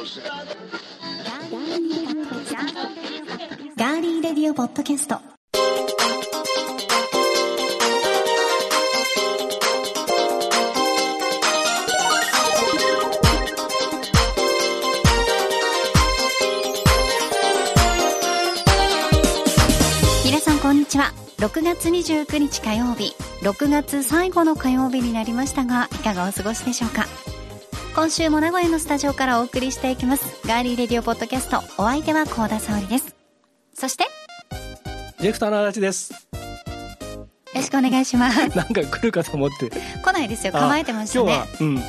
ガーリーレディオポッドキャスト。皆さんこんにちは。6月29日火曜日。6月最後の火曜日になりましたがいかがお過ごしでしょうか？今週も名古屋のスタジオからお送りしていきますガーリーレディオポッドキャストお相手は高田沙織ですそしてよディレクターの足立です。ろしくお願いしますなんか来るかと思って。来ないですよ構えてましたね今日は、うん。今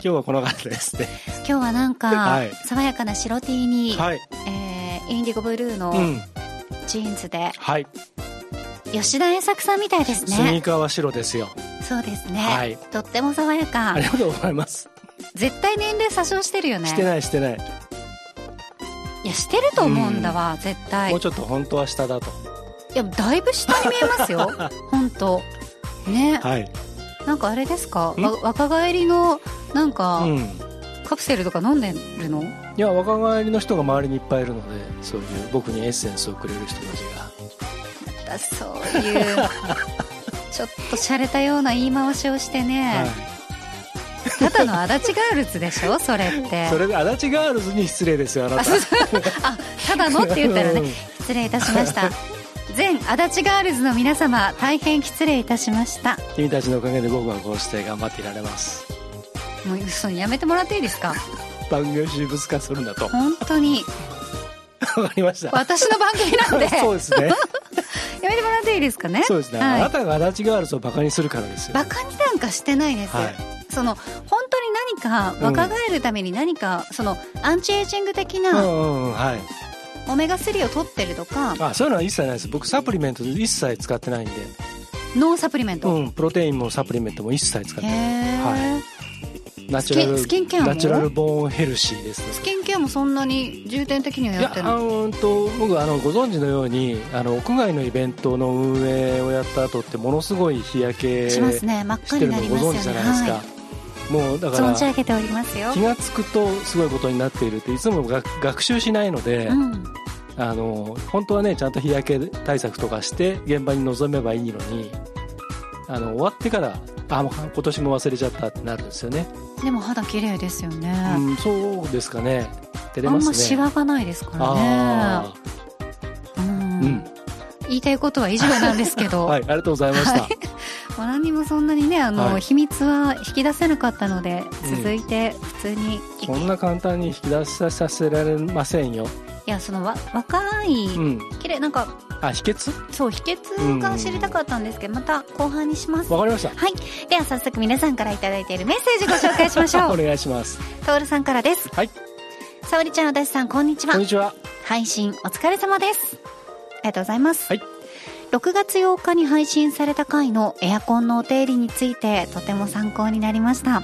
日はこの方ですね。今日はなんか、はい爽やかな白 T に、はい。えーインディゴブルーのうん。ジーンズで、はい。吉田栄作さんみたいですスニーねカーは白ですよ。そうですね、はいとっても爽やかありがとうございます。絶対年齢詐称してるよね。してないしてない。いやしてると思うんだわ、絶対。もうちょっと本当は下だと。いやだいぶ下に見えますよ。本当。ね。はい。なんかあれですか？若返りのなんか、うん。カプセルとか飲んでるの？いや、若返りの人が周りにいっぱいいるので、そういう僕にエッセンスをくれる人たちが。だそういう ちょっと洒落たような言い回しをしてね、はただの足立ガールズでしょ？それってい。それで足立ガールズに失礼ですよ、あなた。あただのって言ったらねうん失礼いたしました全足立ガールズの皆様大変失礼いたしました君たちのおかげで僕はこうして頑張っていられます。もう嘘にやめてもらっていいですか？番組を私物化するんだと。本当にわかりました。私の番組なんでそうですね。やめてもらっていいですかね？そうですね。はいあなたが足立ガールズをバカにするからですよ。バカになんかしてないです、はい。その本当に何か若返るために何か、そのアンチエイジング的うなんうんうん、はい。オメガ3を取ってるとか、あ、そういうのは一切ないです。僕サプリメント一切使ってないんで。ノンサプリメント、うん、プロテインもサプリメントも一切使ってへない。え、はナチュラル、スキンケアも？ナチュラルボーンヘルシーです。スキンケアもそんなに重点的にはいややって、ない？あのうんと僕あのご存知のようにあの屋外のイベントの運営をやった後ってものすごい日焼けしますね真っ赤になりますよねご存知じゃないですか。はもうだい、から存じ上げておりますよ。気がつくとすごいことになっているっていつも学学習しないので、うん。あの本当はねちゃんと日焼け対策とかして現場に臨めばいいのにあの終わってからあもう今年も忘れちゃったってなるんですよね、でも肌綺麗ですよね、うん、そうですかね。照れあんますね。まシワがないですからね。あうん。あうん。言いたいことは以上なんですけど、はいありがとうございました、はいまあ何にもそんなにねあの、はい。秘密は引き出せなかったのでうん。続いて普通に、いそんな簡単に引き出させられませんよ、いやそのわ若い、うん、綺麗なんかあ秘訣？そう秘訣が知りたかったんですけど、また後半にします。わかりました。はい。では早速皆さんから頂いているメッセージご紹介しましょ おう願いします。トさんからです。はい。沙織ちゃん、足立さん、こんにちは。こん。にちは。配信お疲れ様です。ありがとうございます。はい6月8日に配信された回のエアコンのお手入れについてとても参考になりました。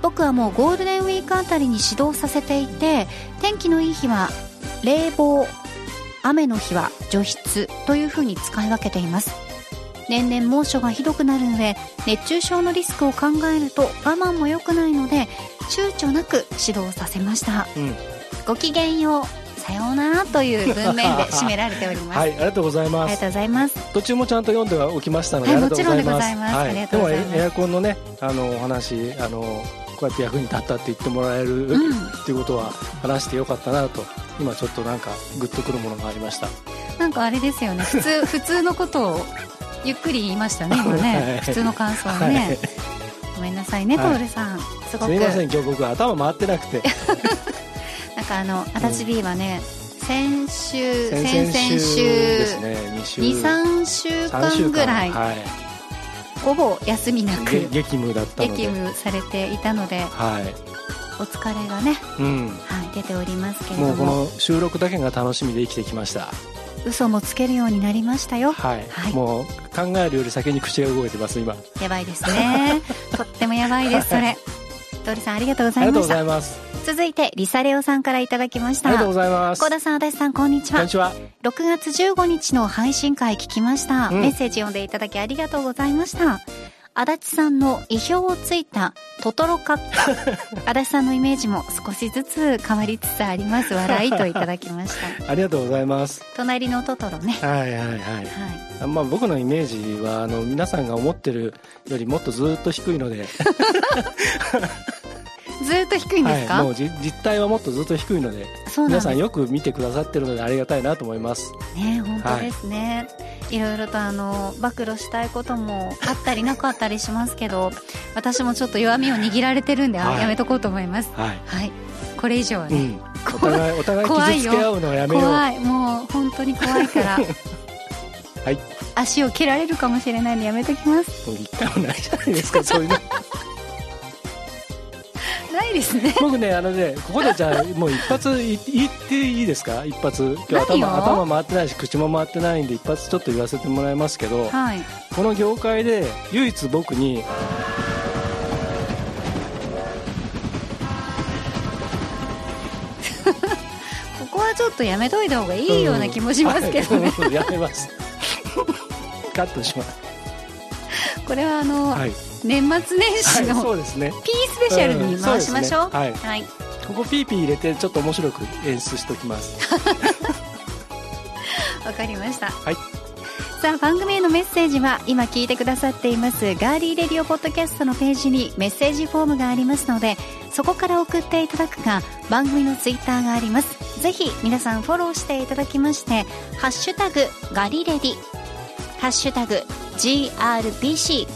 僕はもうゴールデンウィークあたりに指導させていて、天気のいい日は冷房、雨の日は除湿という風に使い分けています。年々猛暑がひどくなる上、熱中症のリスクを考えると我慢も良くないので、躊躇なく指導させました。うんごきげんよう、さようならという文面で締められております。はいありがとうございあますりがとうございます。途中もちゃんと読んではおきましたので、はいありがとうございますもちろんでございますありがとうございますでもエアコンのねあのお話あのこうやって役に立ったって言ってもらえる、うんっていうことは話してよかったなと今ちょっとなんかグッとくるものがありましたなんかあれですよね、普通、普通のことをゆっくり言いましたね、今ね。はい普通の感想をね。ごめんなさいね、トはいールさん。すごく。すいません今日僕頭回ってなくて かあの、足立 B はね、先週、先々々週、ですね2週2、3週3週間ぐらい、はい。ほぼ休みなくげ激務だったの激で務されていたので、はお疲れがね、いうん。はい、出ておりますけれも。うこども、の収録だけが楽しみで生きてきました。嘘もつけるようになりましたよ。はい、はい。もう考えるより先に口が動いてます今。やばいですね。とってもやばいです、それ。トールさんありがとうござありがとうごいました。ざいます続いて、リサレオさんからいただきました。ありがとうございます小田さん、足立さん、こんにちはこんに。ちは6月15日の配信会聞きました。うんメッセージ読んでいただきありがとうございました。足立さんの意表をついたトトロカップ足立さんのイメージも少しずつ変わりつつあります。笑いといただきました。ありがとうございます。隣のトトロね。はいはいはい。はまあ、僕のイメージはあの皆さんが思ってるよりもっとずっと低いので、い ずーっと低いんですか、はい、もうじ実態はもっとずっと低いので。皆さんよく見てくださってるのでありがたいなと思います。ね本当ですね、い、ろいろとあの暴露したいこともあったりなかったりしますけど私もちょっと弱みを握られてるんで、あはい。やめとこうと思います。はい、はい。これ以上はね、うん、お互いお互い傷つけ合うのはやめよう。怖い。もう本当に怖いから。はい。足を蹴られるかもしれないんでやめときます。もう一回もないじゃないですかそういうのですね。僕ねあのねここでじゃあもう一発い言っていいですか？一発。今日頭頭回ってないし口も回ってないんで一発ちょっと言わせてもらいますけどはい。この業界で唯一僕に ここはちょっとやめといた方がいいような気もしますけどね、はい やめます。カットします。これはあの、はい、年末年始はい、のそうですね。P スペシャルに回しましょう,、うんそうですね。はい。ここピーピー入れてちょっと面白く演出しておきます。わかりました。はい。さあ番組へのメッセージは今聞いてくださっていますガーリーレディオポッドキャストのページにメッセージフォームがありますのでそこから送っていただくか番組のツイッターがあります。ぜひ皆さんフォローしていただきましてハッシュタグガリレディハッシュタグ GRBC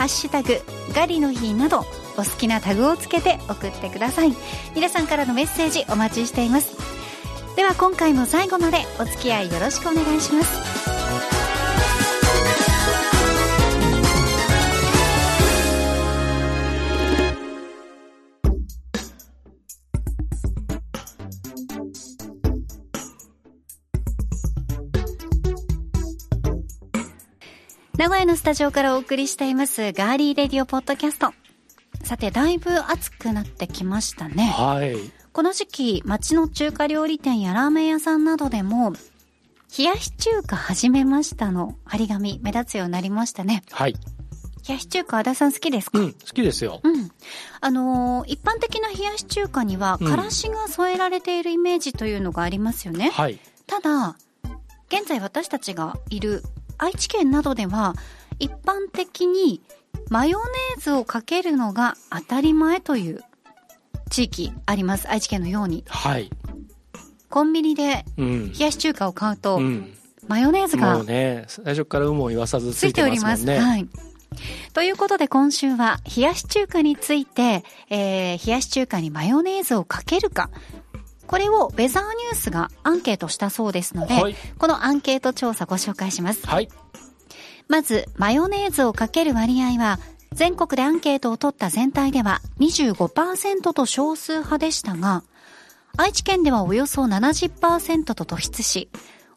ハッシュタグガリの日などお好きなタグをつけて送ってください。皆さんからのメッセージお待ちしています。では今回も最後までお付き合いよろしくお願いします。名古屋のスタジオからお送りしていますガーリーレディオポッドキャスト。さてだいぶ暑くなってきましたね。はい。この時期街の中華料理店やラーメン屋さんなどでも冷やし中華始めましたの張り紙目立つようになりましたね。はい。冷やし中華和田さん好きですか？うん好きですよ。うん。あのー一般的な冷やし中華には、うん。からしが添えられているイメージというのがありますよね。はい。ただ、現在私たちがいる愛知県などでは、一般的にマヨネーズをかけるのが当たり前という地域あります。愛知県のように。はいコンビニでうん冷やし中華を買うと、うんマヨネーズがね最初から有無を言わさずつついいてておりますねはい。ということで今週は冷やし中華について、えー、冷やし中華にマヨネーズをかけるか。これをウェザーニュースがアンケートしたそうですので、はいこのアンケート調査ご紹介します。はいまず、マヨネーズをかける割合は、全国でアンケートを取った全体では25%と少数派でしたが、愛知県ではおよそ70%と突出し、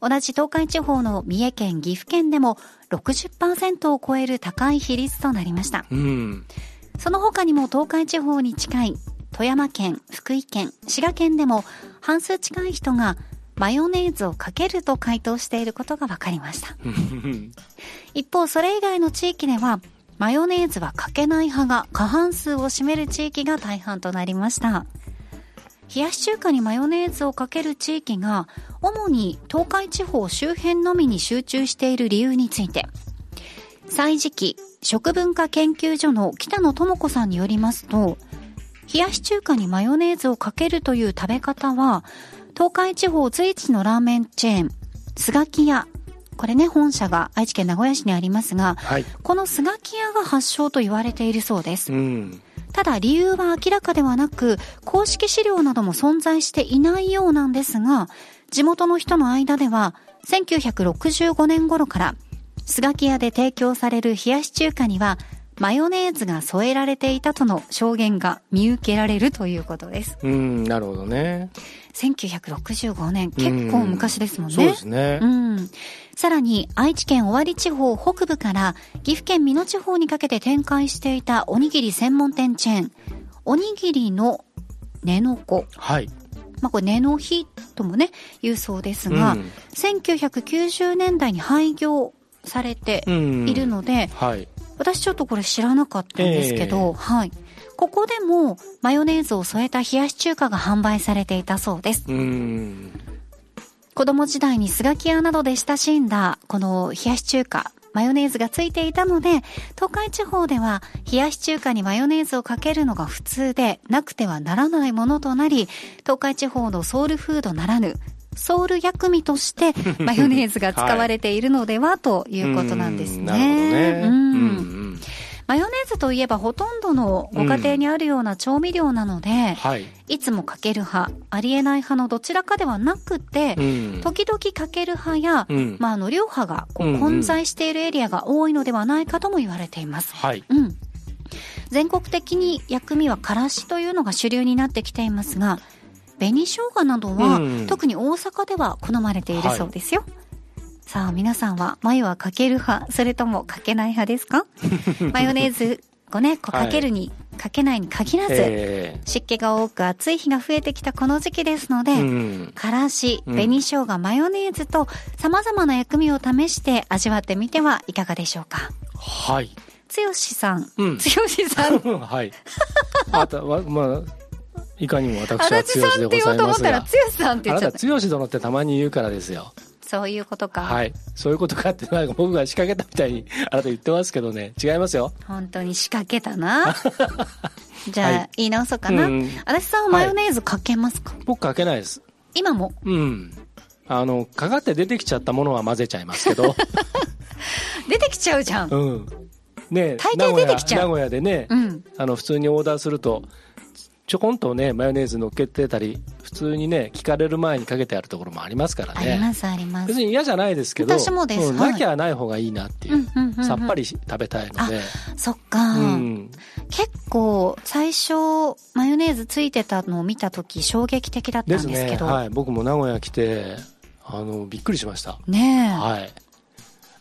同じ東海地方の三重県、岐阜県でも60%を超える高い比率となりました。うんその他にも東海地方に近い富山県、福井県、滋賀県でも半数近い人がマヨネーズをかけると回答していることが分かりました。一方、それ以外の地域では、マヨネーズはかけない派が過半数を占める地域が大半となりました。冷やし中華にマヨネーズをかける地域が、主に東海地方周辺のみに集中している理由について、歳時期食文化研究所の北野智子さんによりますと、冷やし中華にマヨネーズをかけるという食べ方は、東海地方随一のラーメンチェーン、スガキ屋。これね、本社が愛知県名古屋市にありますが、はいこのスガキ屋が発祥と言われているそうですう。んただ理由は明らかではなく、公式資料なども存在していないようなんですが、地元の人の間では、1965年頃から、スガキ屋で提供される冷やし中華には、マヨネーズが添えられていたとの証言が見受けられるということです。うんなるほどね。1965年、結構昔ですもんね。そうですね。うん。さらに、愛知県尾張地方北部から岐阜県美濃地方にかけて展開していたおにぎり専門店チェーン、おにぎりの根の子。はい。まあ、これ根の日ともね、言うそうですが、うん。1990年代に廃業されてうん。いるので、はい私ちょっとこれ知らなかったんですけど、はい。ここでもマヨネーズを添えた冷やし中華が販売されていたそうです。うん子供時代にスガキ屋などで親しんだこの冷やし中華、マヨネーズがついていたので、東海地方では冷やし中華にマヨネーズをかけるのが普通で、なくてはならないものとなり、東海地方のソウルフードならぬ、ソウル薬味として マヨネーズが使われているのでは、ということなんですね。うんうんうんマヨネーズといえばほとんどのご家庭にあるような調味料なので、はい。いつもかける派、ありえない派のどちらかではなくて、うん時々かける派や、うんまあ、あの、両派がこうんううん混在しているエリアが多いのではないかとも言われています。はい。うん。全国的に薬味はからしというのが主流になってきていますが、紅生姜などは、うん特に大阪では好まれているそうですよ。さあ、皆さんは、眉はかける派、それともかけない派ですか？マヨネーズをね、こうかけるに、かけないに限らず、え湿気が多く暑い日が増えてきたこの時期ですので、えうん。からし、うん紅生姜、マヨネーズと様々な薬味を試して味わってみてはいかがでしょうか？はい。つよしさん、うんつよしさん、はい。あた、わまあ、いかにも私は足立さんって強しでご言おうと思ったら、ざいますが。つよしさんって言あなっちゃったた。強し殿ってたまに言うからですよ。そういうことか。はい。そういうことかって、なんか僕が仕掛けたみたいにあなた言ってますけどね。違いますよ。本当に仕掛けたな。じゃあ、はい言い直そうかな。うん足立さんはマヨネーズかけますか、僕かけないです。今も？うん。あの、かかって出てきちゃったものは混ぜちゃいますけど。出てきちゃうじゃん。うん。ね大抵出てきちゃう名古屋でね、うん。あの、普通にオーダーすると、ちょこんとね、マヨネーズ乗っけてたり、普通にね、聞かれる前にかけてあるところもありますからね。あります、あります。別に嫌じゃないですけど、私もですうんはいなきゃない方がいいなっていう、さっぱりし食べたいので、そっか、うん、結構、最初、マヨネーズついてたのを見たとき、衝撃的だったんですけど。はい、僕も名古屋来て、あの、びっくりしました。ねえ。はい。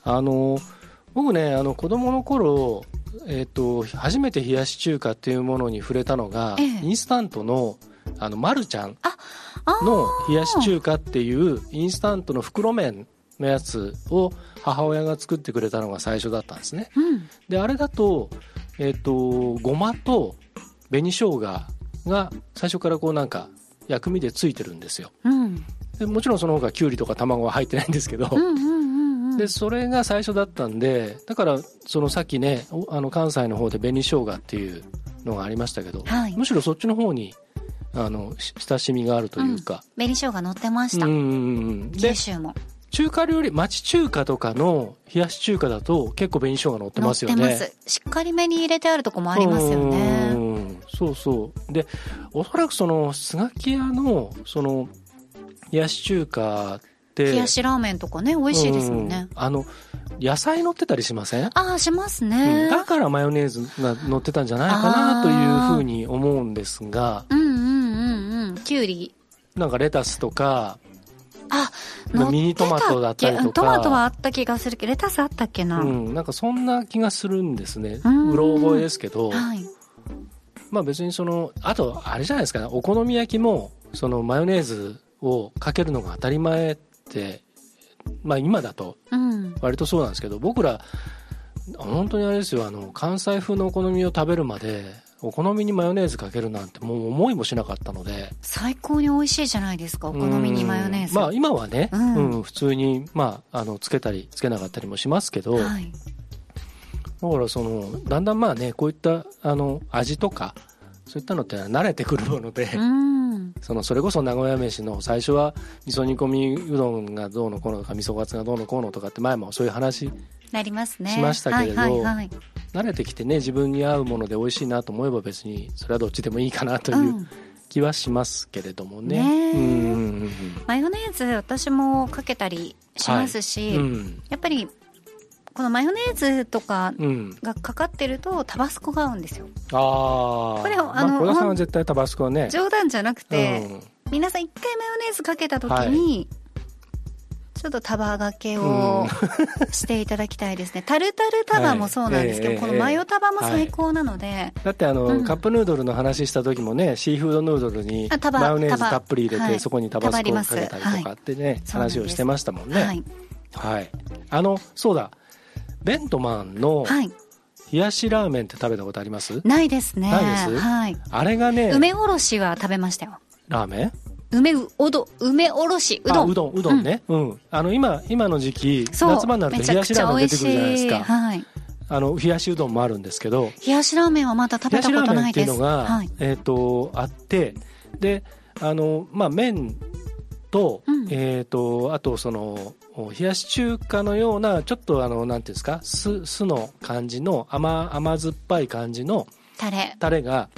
あの、僕ね、あの、子供の頃、えっ、と、初めて冷やし中華っていうものに触れたのが、ええインスタントの、あの、まるちゃんの冷やし中華っていうインスタントの袋麺のやつを母親が作ってくれたのが最初だったんですね。うん。で、あれだと、えっ、と、ごまと紅生姜が最初からこうなんか薬味でついてるんですよ。うん。でもちろんその他きゅうりとか卵は入ってないんですけど、うんうん。で、それが最初だったんで、だから、そのさっきね、おあの関西の方で紅生姜っていうのがありましたけど、はいむしろそっちの方に、あの、し親しみがあるというか、紅生姜乗ってました。うんうんうんで九、州も。中華料理、町中華とかの冷やし中華だと結構紅生姜乗ってますよね。乗ってます。しっかりめに入れてあるとこもありますようね。んそうそう。で、おそらくその、スガキ屋の、その、冷やし中華って、冷やしラーメンとかね、美味しいですもんね。うんあの、野菜乗ってたりしません？ああ、しますうんね。だからマヨネーズが乗ってたんじゃないかなというふうに思うんですが、うんうんうんうん。きゅうり。なんかレタスとか、あ、ミニトマトだったりとかトマトはあった気がするけど、レタスあったっけな？うん、なんかそんな気がするんですね。うんうろ覚えですけど、はい。まあ別にその、あとあれじゃないですかね、お好み焼きも、そのマヨネーズをかけるのが当たり前って、まあ今だとうん。割とそうなんですけど、僕ら、本当にあれですよ、あの、関西風のお好みを食べるまで、お好みにマヨネーズかけるなんてもう思いもしなかったので。最高に美味しいじゃないですか、お好みにマヨネーズ。うんまあ今はね、ううんん、普通に、まあ、あの、つけたり、つけなかったりもしますけど、はい。だからその、だんだんまあね、こういった、あの、味とか、そういったのって慣れてくるもので、うん。その、それこそ名古屋飯の最初は、味噌煮込みうどんがどうのこうのとか、味噌カツがどうのこうのとかって前もそういう話、なりますね。しましたけれどはいはいはい。慣れてきてね、自分に合うもので美味しいなと思えば別に、それはどっちでもいいかなといううん気はしますけれどもね。ねえうんうんマヨネーズ私もかけたりしますし、うんうん。やっぱりこのマヨネーズとかうん。うん。がかかってるとタバスコが合うんですよああ。これあのまあ、小田さんは絶対タバスコはね。冗談じゃなくて、うん皆さん一回マヨネーズかけた時に、ちょっとタバがけをしていただきたいですね。タルタルタバもそうなんですけど、はいこのマヨタバも最高なので、だってあの、うんカップヌードルの話した時もね、シーフードヌードルにマヨネーズたっぷり入れて、はいそこにタバスコをかけたりとかってね、話をしてましたもんね。はい。はい。あの、そうだ、ベントマンのはい。冷やしラーメンって食べたことあります？ないですね。ないです？はい。あれがね梅おろしは食べましたよ。ラーメン？梅うおど梅おろしうどん。あうどんうどんね。うん、あの今今の時期夏場になると冷やしラーメン出てくるじゃないですか。はい。あの冷やしうどんもあるんですけど冷やしラーメンはまだ食べたことないです。冷やしラーメンっていうのが、はい。えっ、とあってであのまあ麺と、うん。えっ、とあとその冷やし中華のようなちょっとあのなんていうんですか酢酢の感じの甘甘酸っぱい感じのタレ。タレが、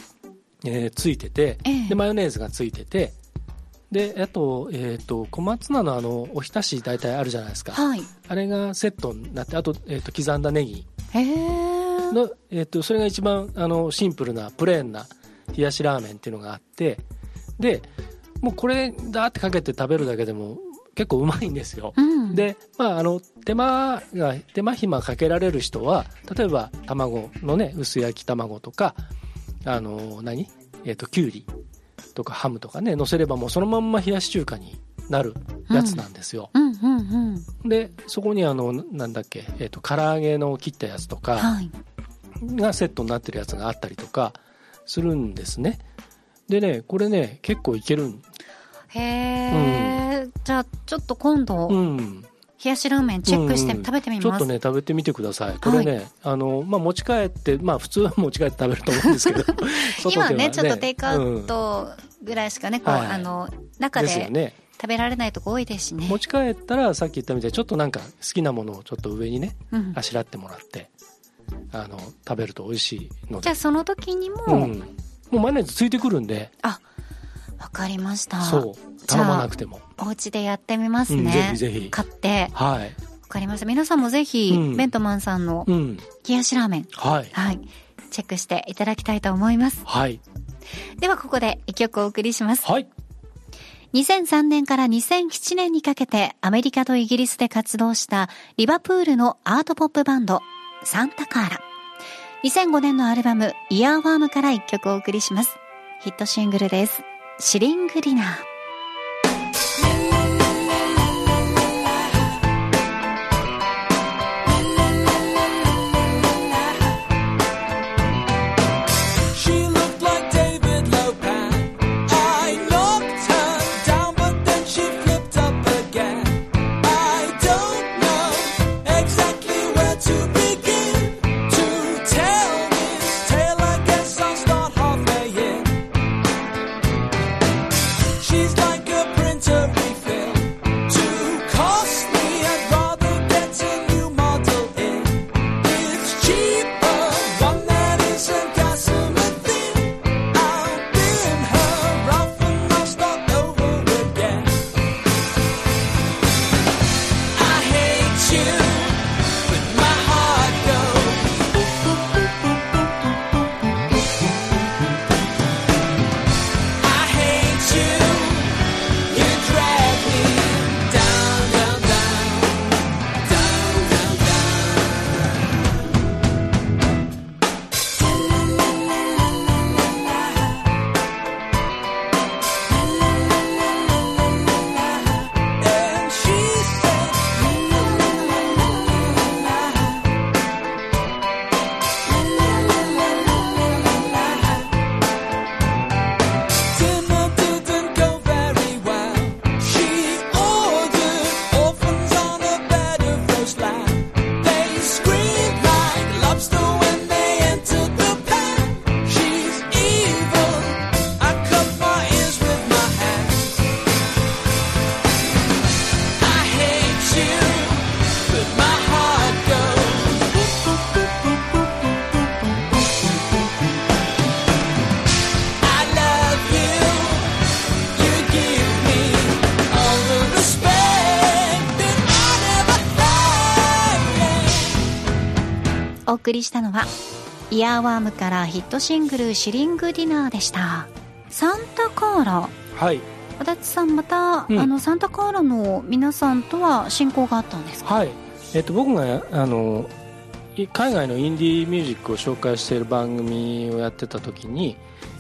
えーついてて、ええ。でマヨネーズがついててであと,、えー、と小松菜のあのおひたし大体あるじゃないですか、はい。あれがセットになってあと,、えー、と刻んだネギ。へえの、えー、とそれが一番あのシンプルなプレーンな冷やしラーメンっていうのがあってでもうこれだってかけて食べるだけでも結構うまいんですよ、うん。で、まあ、あの手間が手間暇かけられる人は例えば卵のね薄焼き卵とかあの何？えっ、ときゅうりとかハムとかね乗せればもうそのまんま冷やし中華になるやつなんですよ、でそこにあのなんだっけ、えー、と唐揚げの切ったやつとかはい。がセットになってるやつがあったりとかするんですねでねこれね結構いけるんへえ、じゃあちょっと今度、うん。冷やしラーメンチェックしてうん。うん食べてみます、ちょっとね食べてみてください。これね、あのまあ、持ち帰ってまあ普通は持ち帰って食べると思うんですけど。今ねちょっとテイクアウトぐらいしかね、こう、はいあの中うんですよでね。食べられないとこ多いですしね。持ち帰ったらさっき言ったみたいにちょっとなんか好きなものをちょっと上にねうん。あしらってもらってあの食べると美味しいので。じゃあその時にも、うん、もうマヨネーズついてくるんで。あわかりました。そう。頼まなくても、お家でやってみますうん、ね、ぜひぜひ。買って。はい、わかりました。皆さんもぜひ、うん。ベントマンさんのうん、冷やしラーメンはい。はい。チェックしていただきたいと思います。はい。ではここで一曲お送りします。はい。2003年から2007年にかけてアメリカとイギリスで活動したリバプールのアートポップバンドサンタカーラ2005年のアルバムイヤーワームから一曲お送りします。ヒットシングルです。シリングディナー。送りしたのはイヤーワームからヒットシングルシリングディナーでした。サンタカーラ。はい。足立さんまた、うん。あのサンタカーラの皆さんとは親交があったんですか？はい、えっと僕があのい海外のインディーミュージックを紹介している番組をやってた時に、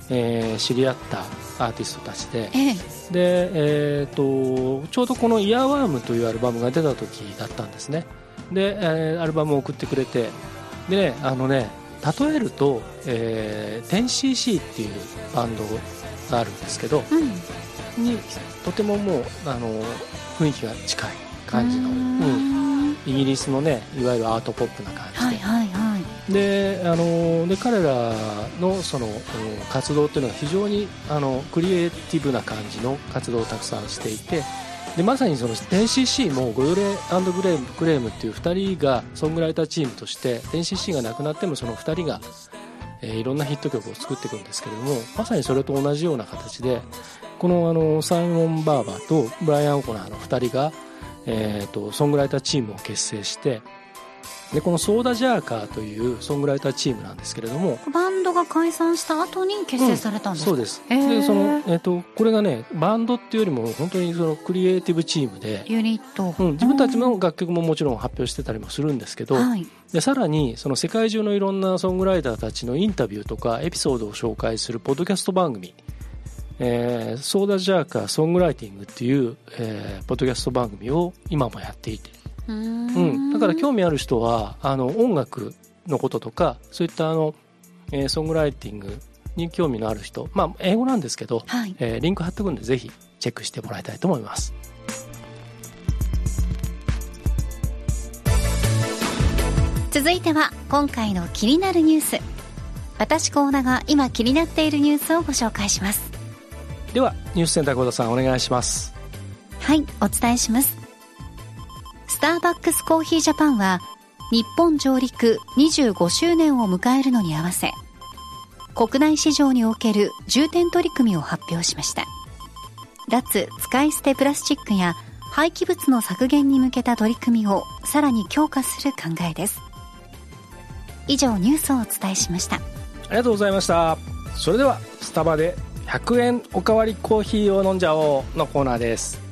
えー知り合ったアーティストたちで。ええ。で、えー、とちょうどこの「イヤーワーム」というアルバムが出た時だったんですね。で、えーアルバムを送ってくれてでねあのね例えると、えー、10cc っていうバンドがあるんですけどうん。にとてももうあの雰囲気が近い感じの、ううん。んイギリスのねいわゆるアートポップな感じで、はいはいはい。であので彼らのそのうん活動っていうのは非常にあのクリエイティブな感じの活動をたくさんしていてでまさにその NCC もゴヨレグレームクレームっていう2人がソングライターチームとして NCC がなくなってもその2人が、えーいろんなヒット曲を作っていくんですけれどもまさにそれと同じような形でこのあのサイモン・バーバーとブライアン・オコナーの2人が、えー、とソングライターチームを結成してでこのソーダジャーカーというソングライターチームなんですけれどもバンドが解散した後に結成されたんですか、そうです、へー。でその、えっとこれがねバンドっていうよりも本当にそのクリエイティブチームで、ユニット、うん、自分たちの楽曲ももちろん発表してたりもするんですけど、はい。でさらにその世界中のいろんなソングライターたちのインタビューとかエピソードを紹介するポッドキャスト番組「えーソーダジャーカーソングライティング」っていう、えーポッドキャスト番組を今もやっていて、うん、だから興味ある人はあの音楽のこととかそういったあの、えーソングライティングに興味のある人まあ英語なんですけど、はい。えーリンク貼っておくんでぜひチェックしてもらいたいと思います。続いては今回の気になるニュース。私コーナが今気になっているニュースをご紹介します。ではニュースセンター小田さんお願いします。はいお伝えします。スターバックスコーヒージャパンは日本上陸25周年を迎えるのに合わせ国内市場における重点取り組みを発表しました。脱使い捨てプラスチックや廃棄物の削減に向けた取り組みをさらに強化する考えです。以上ニュースをお伝えしました。ありがとうございました。それではスタバで100円おかわりコーヒーを飲んじゃおうのコーナーです。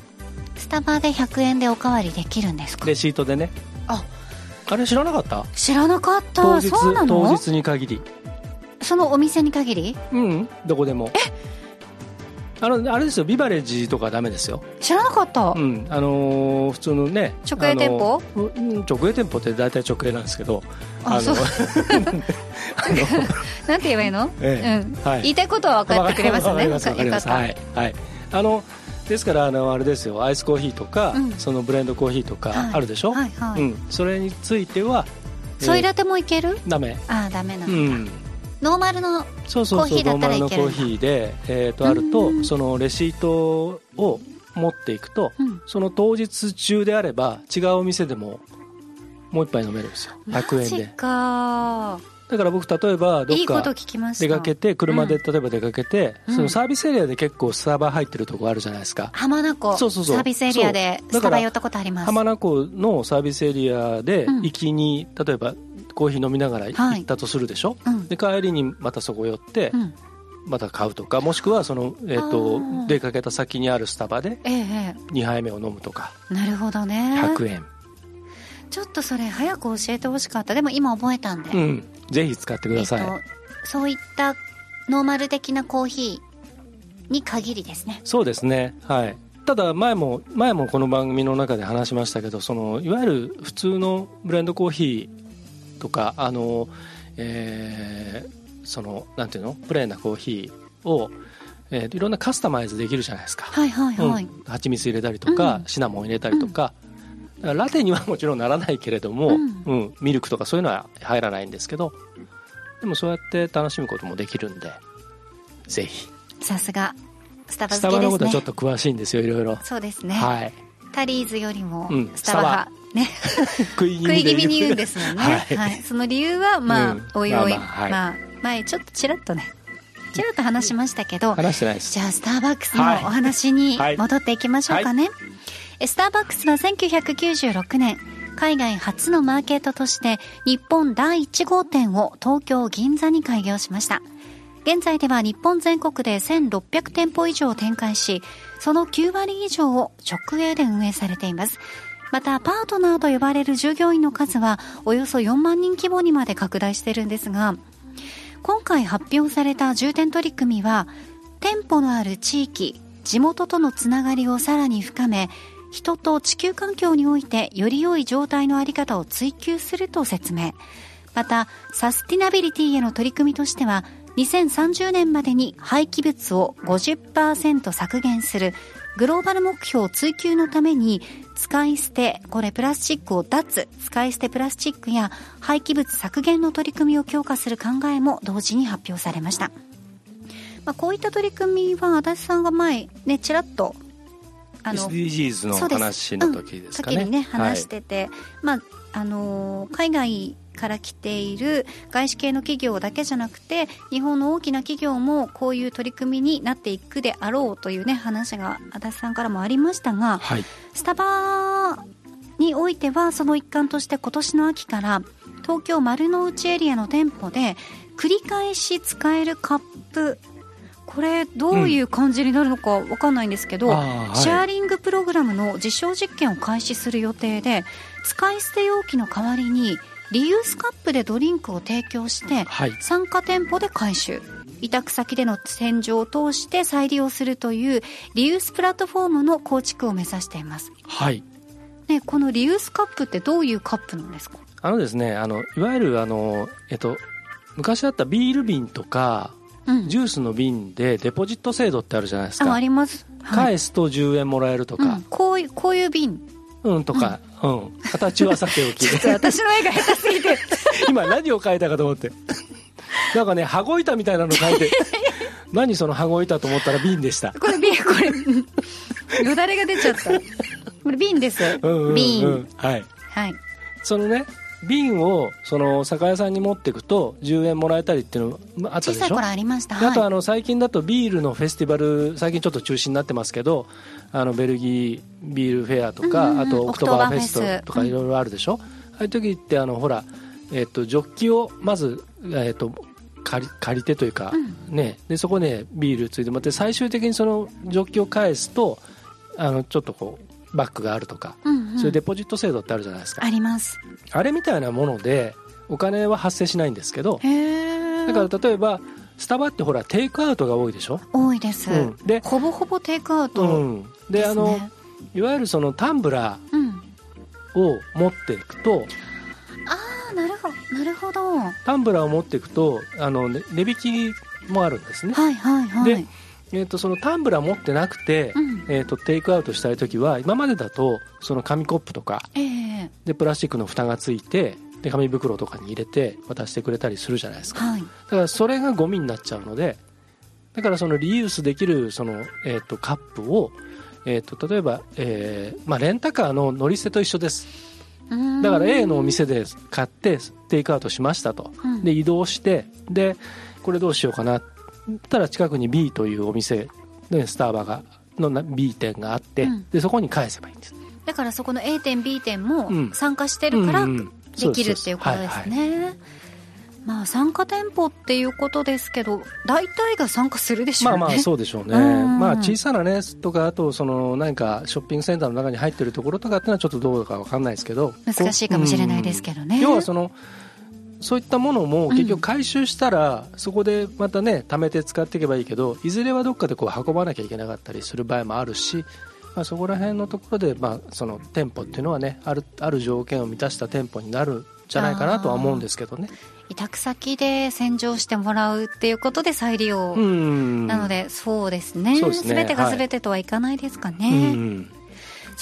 タバで100円でおかわりできるんですか？レシートでね。あ。あれ知らなかった？知らなかった。当日そうなの？当日に限り。そのお店に限り？うんどこでも。あのあれですよ。ビバレッジとかダメですよ。知らなかった、うんあのー普通のね直営店舗？直営店舗って大体直営なんですけどのあそう。あの なんて言えばいいの、えうん。はい。言いたいことは分かってくれますね。わかりますわかりますよかっはいはい。あのですからあのあれですよ。アイスコーヒーとか、うん。そのブレンドコーヒーとかはい。あるでしょ、はいはい。うん、それについては、たソイえラテもいける？ーダメ。ああダメなだ、うん。んノーマルのコーヒーだノーマルのコったらいけるんだ。ーヒーで、えー、とあるとうん。そのレシートを持っていくとうん。その当日中であれば違うお店でももう一杯飲めるんですよ。100マジ円で。かだから僕例えばどっか聞きました。出かけて車でうん例えば出かけて、うん。そのサービスエリアで結構スタバ入ってるとこあるじゃないですか。浜名湖。そうそうそう。サービスエリアでスタバ寄ったことあります。浜名湖のサービスエリアでうん。行きに、例えばコーヒー飲みながらはい。行ったとするでしょ、うん。で帰りにまたそこ寄って、うん。また買うとかもしくはその、えー、あとー。出かけた先にあるスタバでえええ2杯目を飲むとか。えなるほどね。100円、ちょっとそれ早く教えてほしかった。でも今覚えたんで、うん、ぜひ使ってください、えっと、そういったノーマル的なコーヒーに限りですね。そうですね。はい。ただ前も前もこの番組の中で話しましたけどそのいわゆる普通のブレンドコーヒーとかあの、えーそのなんていうの？プレーンなコーヒーを、えーいろんなカスタマイズできるじゃないですか、はいはいはい、うん、蜂蜜入れたりとか、うん。シナモン入れたりとか,、ラテにはもちろんならないけれども、ううんんミルクとかそういうのは入らないんですけどでもそうやって楽しむこともできるんでぜひ。さすがスタバスタバの好きですね。ことはちょっと詳しいんですよいろいろ。そうですね、はい。タリーズよりもうんスタバ派、ね。食い気食い気味でに言うんですもんね、はい。はい、その理由はまあ、うん。おいおい、まあまあはい。まあ前ちょっとちらっとねちらっと話しましたけど、話してないです。じゃあスターバックスのおはい。話にはい。戻っていきましょうかね、えスターバックスは1996年海外初のマーケットとして日本第1号店を東京銀座に開業しました。現在では日本全国で1600店舗以上展開しその9割以上を直営で運営されています。またパートナーと呼ばれる従業員の数はおよそ4万人規模にまで拡大しているんですが今回発表された重点取り組みは店舗のある地域地元とのつながりをさらに深め人と地球環境においてより良い状態のあり方を追求すると説明。またサスティナビリティへの取り組みとしては2030年までに廃棄物を50%削減するグローバル目標追求のために使い捨てこれプラスチックを脱使い捨てプラスチックや廃棄物削減の取り組みを強化する考えも同時に発表されました、まあ、こういった取り組みは足立さんが前ねちらっとあの SDGs の話の時ですかね。時にね話しはいてて、まああのー海外から来ている外資系の企業だけじゃなくて日本の大きな企業もこういう取り組みになっていくであろうというね話が足立さんからもありましたがはい。スタバにおいてはその一環として今年の秋から東京丸の内エリアの店舗で繰り返し使えるカップこれどういう感じになるのかわかんないんですけど、あーはい。シェアリングプログラムの実証実験を開始する予定で使い捨て容器の代わりにリユースカップでドリンクを提供してはい。参加店舗で回収。委託先での洗浄を通して再利用するというリユースプラットフォームの構築を目指しています、はい。ね、このリユースカップってどういうカップなんですか？あのですね、あの、いわゆるあの、えっと、昔あったビール瓶とか、うん。ジュースの瓶でデポジット制度ってあるじゃないですか。ああります、はい。返すと10円もらえるとか。うん、、こういうこういう瓶。うん、とか、うん、形はさておき。私の絵が下手すぎて。今何を書いたかと思って。なんかね、羽子板みたいなの書いて、何その羽子板と思ったら瓶でした。これ瓶これ。うんよだれが出ちゃった。これ瓶です、うんうんうん、瓶。はい。はい。そのね、瓶を、その、酒屋さんに持っていくと、10円もらえたりっていうのもあったでしょ？小さい頃ありました。であとはい。あの最近だとビールのフェスティバル最近ちょっと中止になってますけどあのベルギービールフェアとか、うんうんうん。あとオクトバーフェストとかいろいろあるでしょ、ああいう時ってあのほら、えっとジョッキをまず、えっと借り借りてというか、ね、でそこねビールついてもらって最終的にそのジョッキを返すとあのちょっとこうバッグがあるとか、うんうん。そういうデポジット制度ってあるじゃないですか、あります。あれみたいなものでお金は発生しないんですけどだから例えばスタバってほらテイクアウトが多いでしょ、多いです、うん。でほぼほぼテイクアウトうん、であのいわゆるそのタンブラうん。ーを持っていくとああなるほど。なるほど。はタンブラーを持っていくとあのね値引きもあるんですね。い、はいはい。でえー、とそのタンブラー持ってなくて、うん。えー、とテイクアウトしたい時は今までだとその紙コップとかええ。でプラスチックの蓋がついてで紙袋とかに入れて渡してくれたりするじゃないですか。はい。だからそれがゴミになっちゃうのでだからそのリユースできるその、えー、とカップを、えー、と例えば、えーまあ、レンタカーの乗り捨てと一緒です。だから A のお店で買ってテイクアウトしましたと。うん。で移動してでこれどうしようかなったら近くに B というお店でスターバがのな B 店があって、うん。でそこに返せばいいんです。だからそこの A 店 B 店もうん。参加してるからできるっていうことですね、まあ参加店舗っていうことですけど大体が参加するでしょうね。まあまあそうでしょうね、うん。まあ小さなねとかあとその何かショッピングセンターの中に入ってるところとかっていうのはちょっとどうかわかんないですけど難しいかもしれないですけどね。うん。要はそのそういったものも結局回収したら、そこでまたね貯めて使っていけばいいけどいずれはどっかでこう運ばなきゃいけなかったりする場合もあるし、まあ、そこら辺のところで、まあ、その店舗っていうのはねあるある条件を満たした店舗になるんじゃないかなとは思うんですけどね。委託先で洗浄してもらうっていうことで再利用、うん。なのでそうですね。すてがはい。全てとはいかないですかうね、ん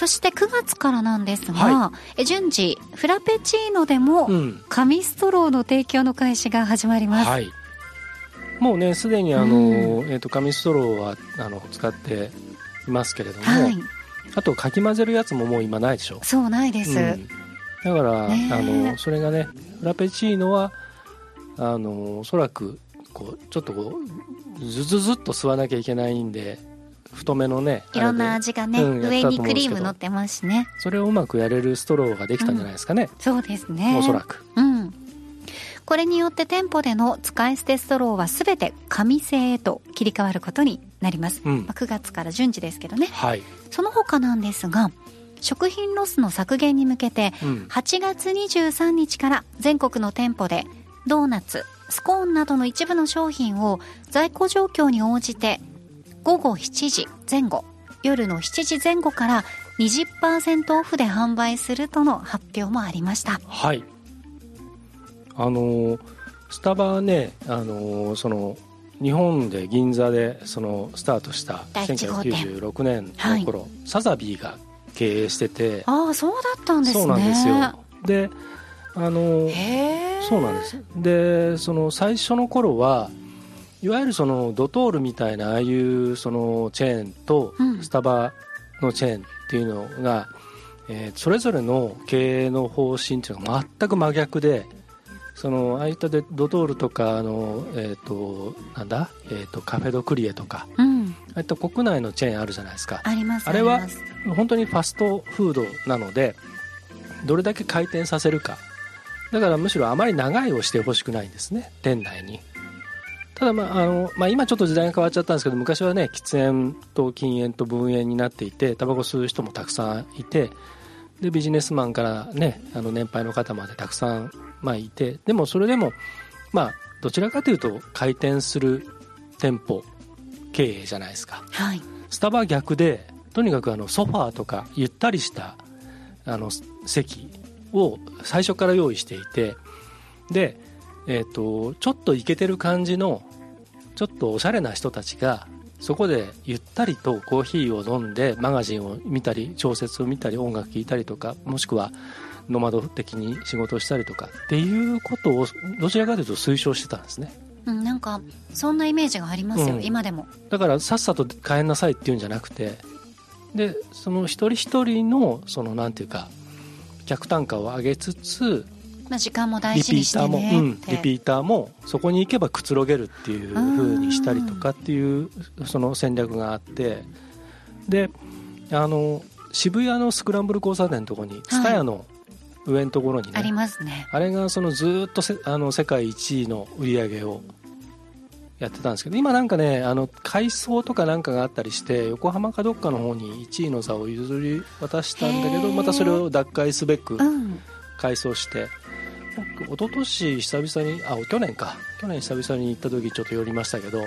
そして9月からなんですが、はえ順次フラペチーノでもうん。紙ストローの提供の開始が始まります、はい、もうねすでにあの、うん。えー、と紙ストローはあの使っていますけれども、はい。あとかき混ぜるやつももう今ないでしょ、そうないです、うん。だから、ねえ。あのそれがねフラペチーノはあのおそらくこうちょっとこうズズズっと吸わなきゃいけないんで太めのねいろんな味がね、うん上にクリーム乗ってますしね。それをうまくやれるストローができたんじゃないですかね、そうですね。おそらく。うん。これによって店舗での使い捨てストローは全て紙製へと切り替わることになります、うん。まあ9月から順次ですけどね。はい、その他なんですが食品ロスの削減に向けてうん。8月23日から全国の店舗でドーナツスコーンなどの一部の商品を在庫状況に応じて午後7時前後夜の7時前後から20%オフで販売するとの発表もありました。はい。あのスタバはねあのその日本で銀座でそのスタートした第一号店。1996年の頃、サザビーが経営しててああそうだったんですね。そうなんですよ。であのそうなんです。でその最初の頃はいわゆるそのドトールみたいなああいうそのチェーンとうん。スタバのチェーンっていうのが、えーそれぞれの経営の方針っていうのが全く真逆でそのああいったでドトールとかあの、えー、となんだ、えー、とカフェ・ド・クリエとかうん。ああいった国内のチェーンあるじゃないですか。ありますあれは本当にファストフードなのでどれだけ回転させるか。だからむしろあまり長いをしてほしくないんですね店内にただ、まああのまあ、今ちょっと時代が変わっちゃったんですけど昔はね喫煙と禁煙と分煙になっていてタバコ吸う人もたくさんいてでビジネスマンからねあの年配の方までたくさん、まあ、いてでもそれでもまあどちらかというと回転する店舗経営じゃないですか。はい。スタバは逆でとにかくあのソファーとかゆったりしたあの席を最初から用意していてで、えー、とちょっとイケてる感じのちょっとおしゃれな人たちがそこでゆったりとコーヒーを飲んでマガジンを見たり小説を見たり音楽聴いたりとかもしくはノマド的に仕事をしたりとかっていうことをどちらかというと推奨してたんですね。うん、なんかそんなイメージがありますよ、うん。今でも。だからさっさと帰んなさいっていうんじゃなくてでその一人一人のそのなんていうか客単価を上げつつまあ時間も大リ事にしピーターも、てねうん、リピーターもそこに行けばくつろげるっていう風にしたりとかっていうその戦略があって。であの渋谷のスクランブル交差点のところに蔦屋の上のところにね、ありますね。あれがそのずーっとせあの世界一位の売り上げをやってたんですけど今なんかねあの改装とかなんかがあったりして横浜かどっかの方に1位の座を譲り渡したんだけどまたそれを奪回すべくうん。改装して僕一昨年久々にあ去年か。去年久々に行った時ちょっと寄りましたけど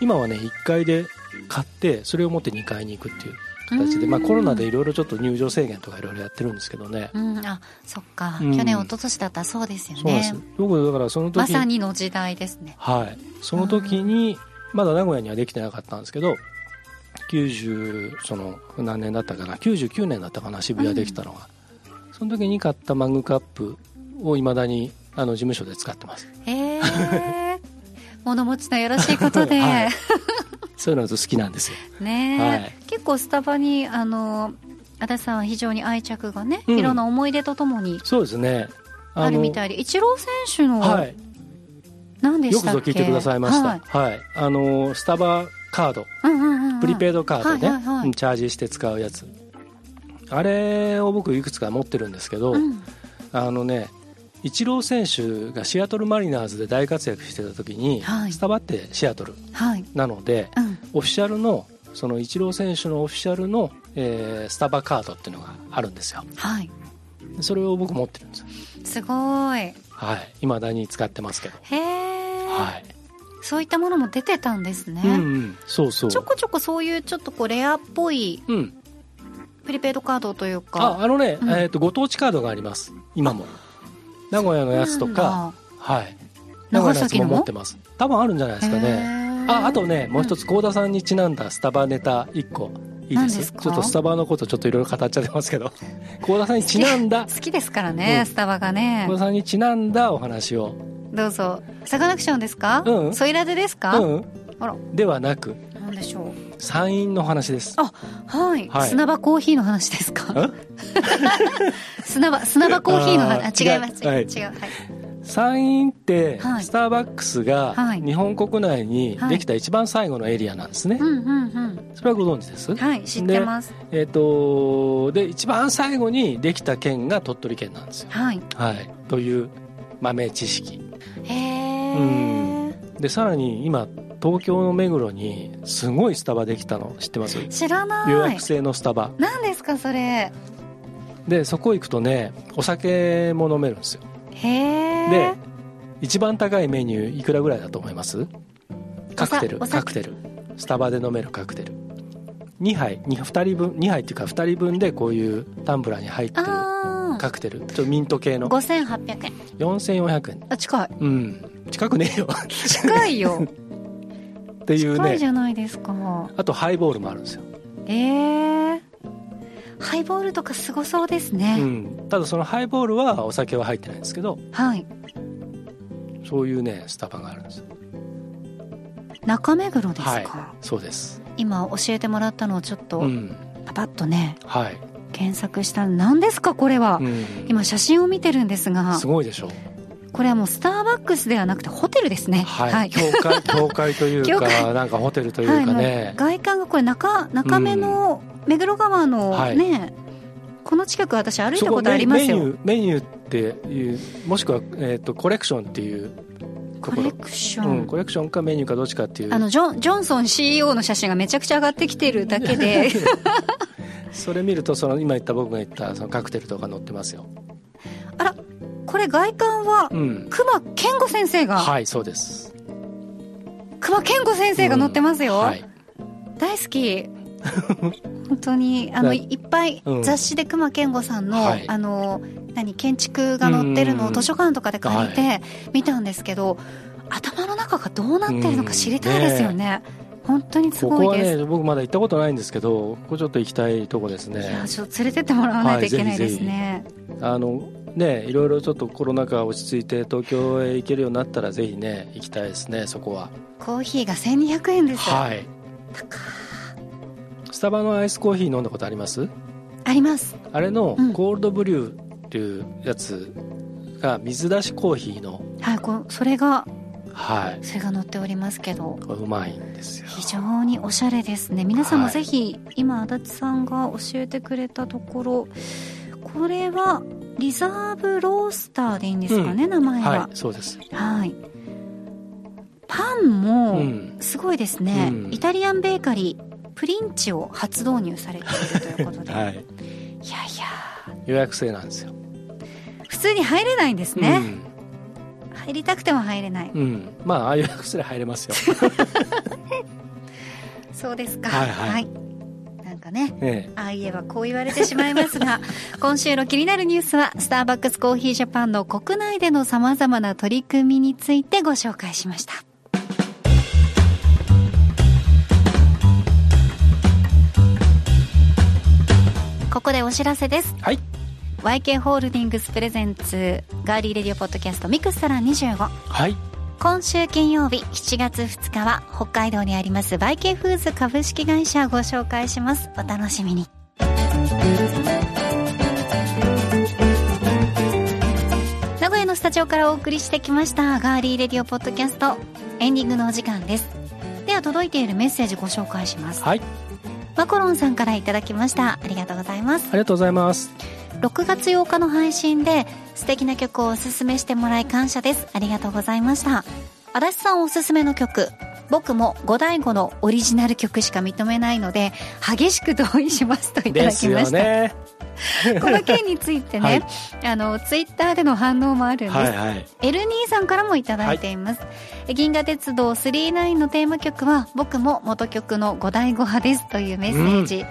今はね1階で買ってそれを持って2階に行くっていう形で、まあ、コロナでいろいろちょっと入場制限とかいろいろやってるんですけどね。うん、あそっか、うん。去年一昨年だったらそうですよそうなんです。ね僕だからその時まさにの時代ですね。はい、その時にまだ名古屋にはできてなかったんですけど90その何年だったかな？99年だったかな？渋谷できたのが、その時に買ったマグカップをいまだにあの事務所で使ってます。へえ 物持ちのよろしいことで、はい。そういうの好きなんですよ。ねえ、はい。結構スタバにあの足立さんは非常に愛着がね、うん。いろんな思い出とともにそうですね。あるみいたいで。イチロー選手のはい。何でよしたっけ？くぞ聞いてくださいました。ははいい、あのスタバカード。うんうんうんうん。プリペイドカードね、はいはいはい。うんチャージして使うやつ。あれを僕いくつか持ってるんですけど、うん。あのねイチロー選手がシアトルマリナーズで大活躍してた時に、はい。スタバってシアトルはい。なのでうん。オフィシャルのそのイチロー選手のオフィシャルの、えースタバカードっていうのがあるんですよ。はい。それを僕持ってるんですよ。すごい。はい。未だに使ってますけど。へえ、はい、そういったものも出てたんですね、うんうん。そうそう。ちょこちょこそういうちょっとこうレアっぽいうん。プリペイドカードというあかあのね、うん。えー、とご当地カードがあります。今も名古屋のやつとかはい。名古屋のやつも持ってます。多分あるんじゃないですかね。ー。ああとねもう一つ幸田さんにちなんだスタバネタ1個。いいです。ちょっとスタバのことちょっといろいろ語っちゃってますけど。幸田さんにちなんだ。好きですからね、うん。スタバがね。幸田さんにちなんだお話を。どうぞ。サカナクションですか？うん。ソイラデですか、うん。あら。ではなく。なんでしょう山陰の話です。あはい、はい。砂場コーヒーの話ですか？ん 砂場砂場コーヒーの話。あ違います。はい。違う。はい。山陰ってはい。スターバックスがはい。日本国内にできた一番最後のエリアなんですね。それはご存知です？はい知ってます。えっ、とで一番最後にできた県が鳥取県なんですよ。はい。はい。という豆知識。へえ、うん。でさらに今東京の目黒にすごいスタバできたの。知ってます？知らない。予約制のスタバ。何ですかそれ？でそこ行くとねお酒も飲めるんですよ。へえで一番高いメニューいくらぐらいだと思います？カクテル。カクテル。スタバで飲めるカクテル。2杯。2, 人分。2杯っていうか2人分でこういうタンブラーに入ってるあカクテル。ちょっとミント系の。5800円。4400円。あ近い。うん。近くねえよ。近いよ っていう近いじねゃないですか。あとハイボールもあるんですよ、えー、ハイボールとかすごそうですね、うん、ただそのハイボールはお酒は入ってないんですけど。はい。そういうねスタバがあるんですよ。中目黒ですか、はい。そうです。今教えてもらったのをちょっとうんパパッとねはい、検索した。ら何ですかこれは、うん、今写真を見てるんですが。すごいでしょこれはもうスターバックスではなくてホテルですね。はい、教会教会という 教か会。なんかホテルというかね、外観がこれ中中目の目黒川のはい。ね、この近く私歩いたそこことありますよ。メニューメニューっていうもしくは、えー、とコレクションっていうとコレクション、うん、コレクションかメニューかどっちかっていう。あのジョンジョンソン CEO の写真がめちゃくちゃ上がってきてるだけで。それ見るとその今言った僕が言ったそのカクテルとか載ってますよ。あらこれ外観はうん。熊健吾先生が、はいそうです。熊健吾先生が載ってますよ、うん。はい。大好き。本当にあのはい。いっぱいうん。雑誌で熊健吾さんの、はい。あの何建築が載ってるのうん。を図書館とかで借りて見たんですけど、頭の中がどうなってるのか知りたいですよね、本当にすごいです、ね僕まだ行ったことないんですけどここちょっと行きたいとこですいやねちょっと連れてってもらわないといけないですね、あのねいろいろちょっとコロナ禍落ち着いて東京へ行けるようになったらぜひね行きたいですねそこは。コーヒーが1200円ですよ、はい。スタバのアイスコーヒー飲んだことあります？あります。あれのうん。コールドブリューっていうやつが水出しコーヒーの。はいこうそれがはい。それが載っておりますけど。うまいんですよ。非常におしゃれですね。皆さんもはい。ぜひ、今足立さんが教えてくれたところこれはリザーブロースターでいいんですかね、名前は。いはそうです。はい。パンうもん。すごいですね、うん。イタリアンベーカリープリンチを初導入されているということで、はい。い、やいや。予約制なんですよ。普通に入れないんですね、入りたくても入れない。うん、うん、まあ予約すれば入れますよ。そうですか。はい。はいなんかねねああ言えばこう言われてしまいますが 今週の気になるニュースはスターバックスコーヒージャパンの国内でのさまざまな取り組みについてご紹介しました。ここでお知らせです。はい。YK ホールディングスプレゼンツガーリーレディオポッドキャストミクスサラ25はい今週金曜日7月2日は北海道にありますバイケフーズ株式会社をご紹介します。お楽しみに。名古屋のスタジオからお送りしてきましたガーリーレディオポッドキャスト。エンディングのお時間です。では届いているメッセージご紹介します。はい。マコロンさんからいただきました。ありがとうございます。ありがとうございます6月8日の配信で素敵な曲をおすすめしてもらい感謝です。ありがとうございました。足立さんおすすめの曲僕も五醍醐のオリジナル曲しか認めないので激しく同意しますといただきました、ね。この件についてね、はい。あのツイッターでの反応もあるんです、はいはい。エルニーさんからもいただいています、銀河鉄道39のテーマ曲は僕も元曲の五醍醐派ですというメッセージ、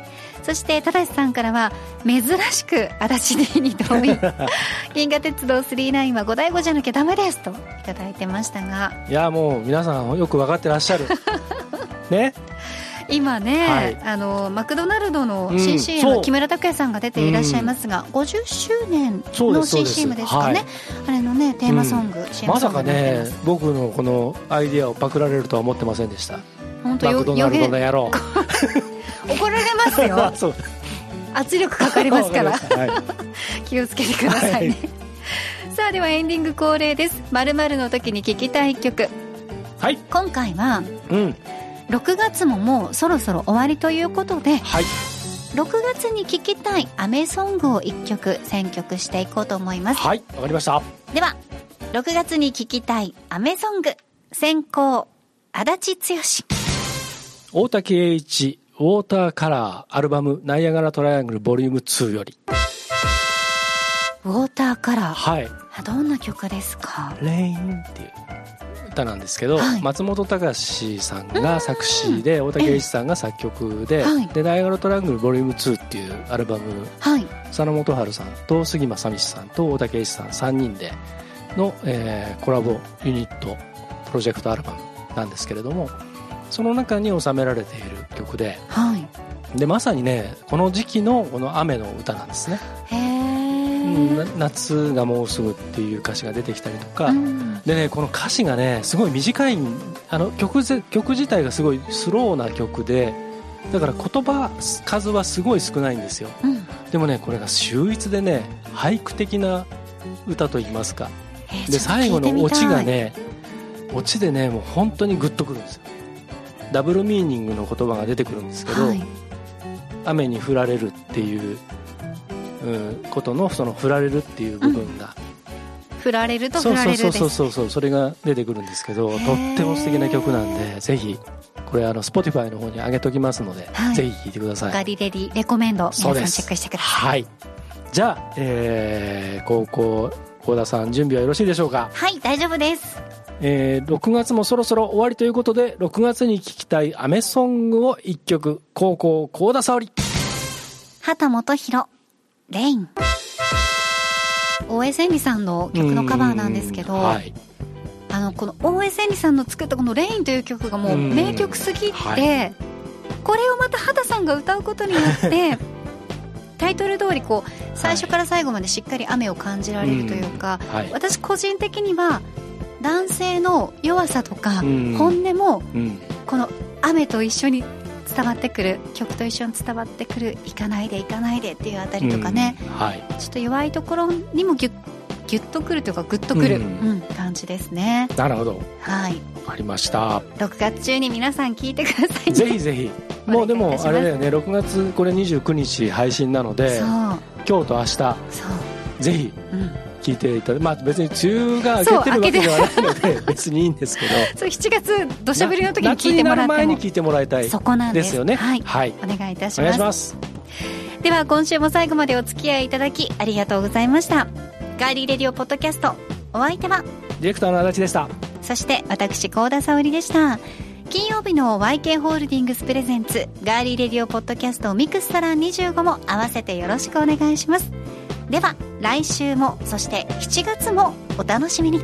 そして正さんからは珍しく足立 D に同意。銀河鉄道39は五醍醐じゃなきゃダメですといただいてましたが。いやもう皆さんよく分かってらっしゃる。ね？今ね、はい。あのマクドナルドのうん CCM、そう。木村拓哉さんが出ていらっしゃいますが、50周年のそうですかね。はい。あれのねテーマソング、CM ソングまさかね僕のこのアイディアをパクられるとは思ってませんでした。本当よマクドナルドの野郎ますよ。そう。圧力かかりますから。はい。気をつけてくださいね、さあではエンディング恒例です。〇〇の時に聴きたい曲。はい。今回はうん。6月ももうそろそろ終わりということではい。6月に聴きたい雨ソングを1曲選曲していこうと思います。はい。わかりました。では6月に聴きたい雨ソング。先行足立剛。大竹栄一ウォーターカラーアルバムナイアガラトライアングルボリューム2より。ウォーターカラー。はい。どんな曲ですか？レインっていう歌なんですけど、はい。松本隆さんが作詞で大竹栄一さんが作曲ではい「でダイアゴラトラングルボリューム2っていうアルバム。はい。佐野元春さんと杉間さみしさんと大竹栄一さん3人での、えーコラボユニットプロジェクトアルバムなんですけれどもその中に収められている曲で。はい。でまさにねこの時期のこの雨の歌なんですね、夏がもうすぐっていう歌詞が出てきたりとか、うん。でねこの歌詞がねすごい短いあの曲ぜ曲自体がすごいスローな曲でだから言葉数はすごい少ないんですよ。うん。でもねこれが秀逸でね俳句的な歌といいますか。で最後のオチがねオチでねもう本当にグッとくるんですよダブルミーニングの言葉が出てくるんですけど、はい。雨に降られるっていう、うん、ことのその降られるっていう部分が、振られると振られるですそうそうそうそうそれが出てくるんですけどとっても素敵な曲なんでぜひこれあの Spotify の方に上げときますので、はい。ぜひ聴いてください。ガリレディレコメンド皆さんチェックしてください。はい。じゃあ、えー、高校幸田さん準備はよろしいでしょうか、はい大丈夫ですえー、6月もそろそろ終わりということで6月に聴きたいアメソングを1曲高校幸田沙織。畑元博レイン大江千里さんの曲のカバーなんですけど、うんはい。あのこの大江千里さんの作ったこの「レイン」という曲がもううん。名曲すぎて、はい。これをまた畑さんが歌うことによって タイトル通りこう最初から最後までしっかり雨を感じられるというか、はい。私個人的には男性の弱さとかうん。本音もうん。この雨と一緒に伝わってくる曲と一緒に伝わってくる「行かないで行かないで」っていうあたりとかね、うん。はい。ちょっと弱いところにもギュッギュッとくるというかグッとくる、ううんん感じですね。なるほど。はい。わかりました。6月中に皆さん聞いてくださいね。ぜひぜひ。もうでもあれだよね。6月これ29日配信なので今日と明日。そう、ぜひ。うん、聞いていただまあ別に梅雨が明けてるわけではないので 別にいいんですけど。そう7月土砂降りの時に聞いてもらっても。前に聞いてもらいたいそこなんでです。すよねはい。はい。お願いいたしお願ますいします。では今週も最後までお付き合いいただきありがとうございました。ガーリーレディオポッドキャストお相手はディレクターの足立でした。そして私高田沙織でした。金曜日の YK ホールディングスプレゼンツガーリーレディオポッドキャストミクスサラン25も合わせてよろしくお願いしますでは来週もそして7月もお楽しみに。